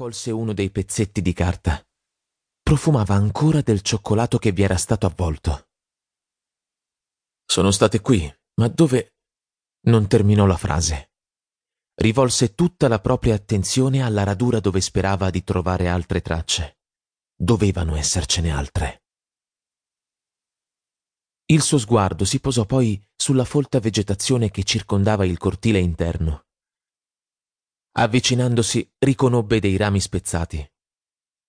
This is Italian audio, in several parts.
raccolse uno dei pezzetti di carta. Profumava ancora del cioccolato che vi era stato avvolto. Sono state qui, ma dove... Non terminò la frase. Rivolse tutta la propria attenzione alla radura dove sperava di trovare altre tracce. Dovevano essercene altre. Il suo sguardo si posò poi sulla folta vegetazione che circondava il cortile interno. Avvicinandosi riconobbe dei rami spezzati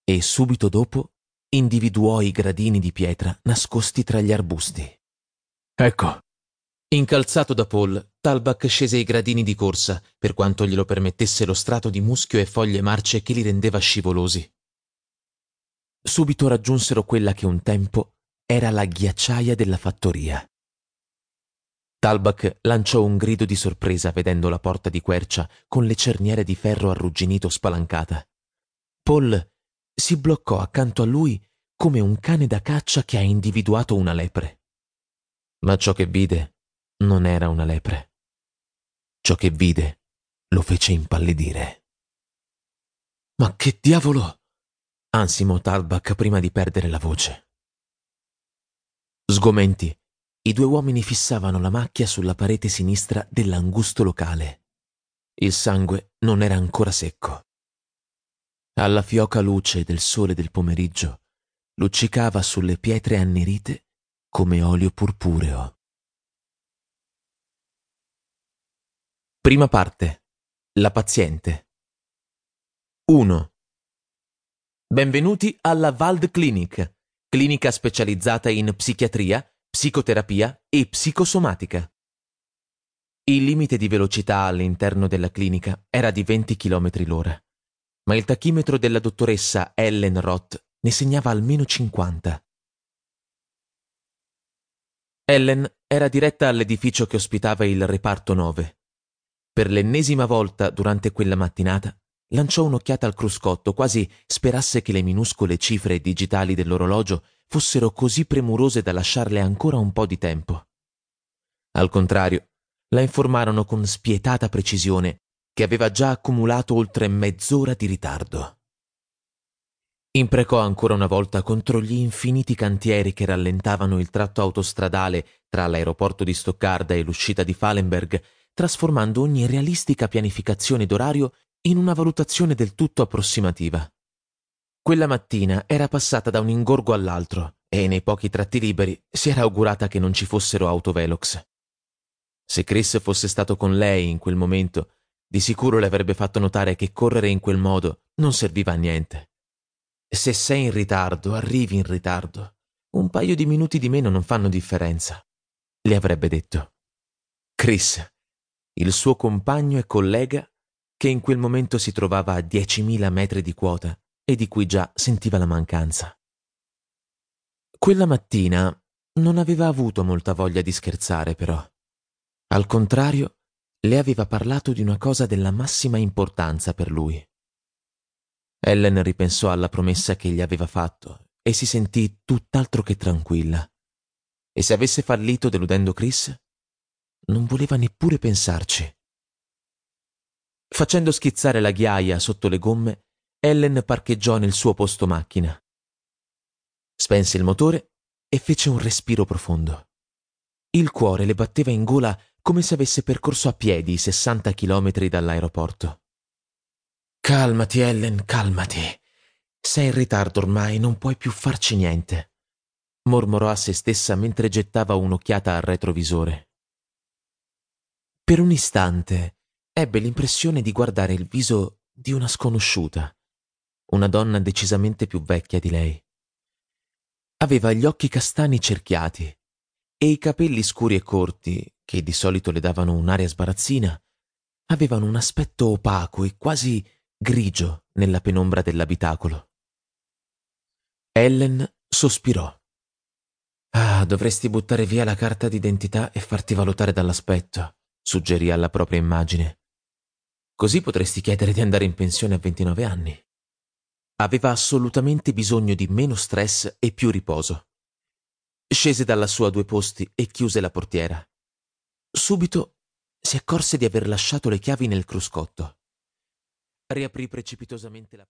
e subito dopo individuò i gradini di pietra nascosti tra gli arbusti. Ecco. Incalzato da Paul, Talbach scese i gradini di corsa, per quanto glielo permettesse lo strato di muschio e foglie marce che li rendeva scivolosi. Subito raggiunsero quella che un tempo era la ghiacciaia della fattoria. Talbach lanciò un grido di sorpresa vedendo la porta di quercia con le cerniere di ferro arrugginito spalancata. Paul si bloccò accanto a lui come un cane da caccia che ha individuato una lepre. Ma ciò che vide non era una lepre. Ciò che vide lo fece impallidire. Ma che diavolo! ansimò Talbach prima di perdere la voce. Sgomenti, i due uomini fissavano la macchia sulla parete sinistra dell'angusto locale. Il sangue non era ancora secco. Alla fioca luce del sole del pomeriggio luccicava sulle pietre annerite come olio purpureo. Prima parte. La paziente. 1. Benvenuti alla Wald Clinic, clinica specializzata in psichiatria, psicoterapia e psicosomatica. Il limite di velocità all'interno della clinica era di 20 km l'ora, ma il tachimetro della dottoressa Ellen Roth ne segnava almeno 50. Ellen era diretta all'edificio che ospitava il reparto 9. Per l'ennesima volta durante quella mattinata lanciò un'occhiata al cruscotto, quasi sperasse che le minuscole cifre digitali dell'orologio fossero così premurose da lasciarle ancora un po' di tempo. Al contrario, la informarono con spietata precisione che aveva già accumulato oltre mezz'ora di ritardo. Imprecò ancora una volta contro gli infiniti cantieri che rallentavano il tratto autostradale tra l'aeroporto di Stoccarda e l'uscita di Fallenberg, trasformando ogni realistica pianificazione d'orario in una valutazione del tutto approssimativa. Quella mattina era passata da un ingorgo all'altro e nei pochi tratti liberi si era augurata che non ci fossero autovelox. Se Chris fosse stato con lei in quel momento, di sicuro le avrebbe fatto notare che correre in quel modo non serviva a niente. Se sei in ritardo, arrivi in ritardo. Un paio di minuti di meno non fanno differenza, le avrebbe detto. Chris, il suo compagno e collega, che in quel momento si trovava a diecimila metri di quota e di cui già sentiva la mancanza. Quella mattina non aveva avuto molta voglia di scherzare, però. Al contrario, le aveva parlato di una cosa della massima importanza per lui. Ellen ripensò alla promessa che gli aveva fatto e si sentì tutt'altro che tranquilla. E se avesse fallito deludendo Chris? Non voleva neppure pensarci. Facendo schizzare la ghiaia sotto le gomme, Ellen parcheggiò nel suo posto macchina. Spense il motore e fece un respiro profondo. Il cuore le batteva in gola come se avesse percorso a piedi i 60 chilometri dall'aeroporto. Calmati, Ellen, calmati. Sei in ritardo ormai, non puoi più farci niente, mormorò a se stessa mentre gettava un'occhiata al retrovisore. Per un istante ebbe l'impressione di guardare il viso di una sconosciuta, una donna decisamente più vecchia di lei. Aveva gli occhi castani cerchiati e i capelli scuri e corti, che di solito le davano un'aria sbarazzina, avevano un aspetto opaco e quasi grigio nella penombra dell'abitacolo. Ellen sospirò. Ah, dovresti buttare via la carta d'identità e farti valutare dall'aspetto, suggerì alla propria immagine. Così potresti chiedere di andare in pensione a 29 anni. Aveva assolutamente bisogno di meno stress e più riposo. Scese dalla sua due posti e chiuse la portiera. Subito si accorse di aver lasciato le chiavi nel cruscotto riaprì precipitosamente la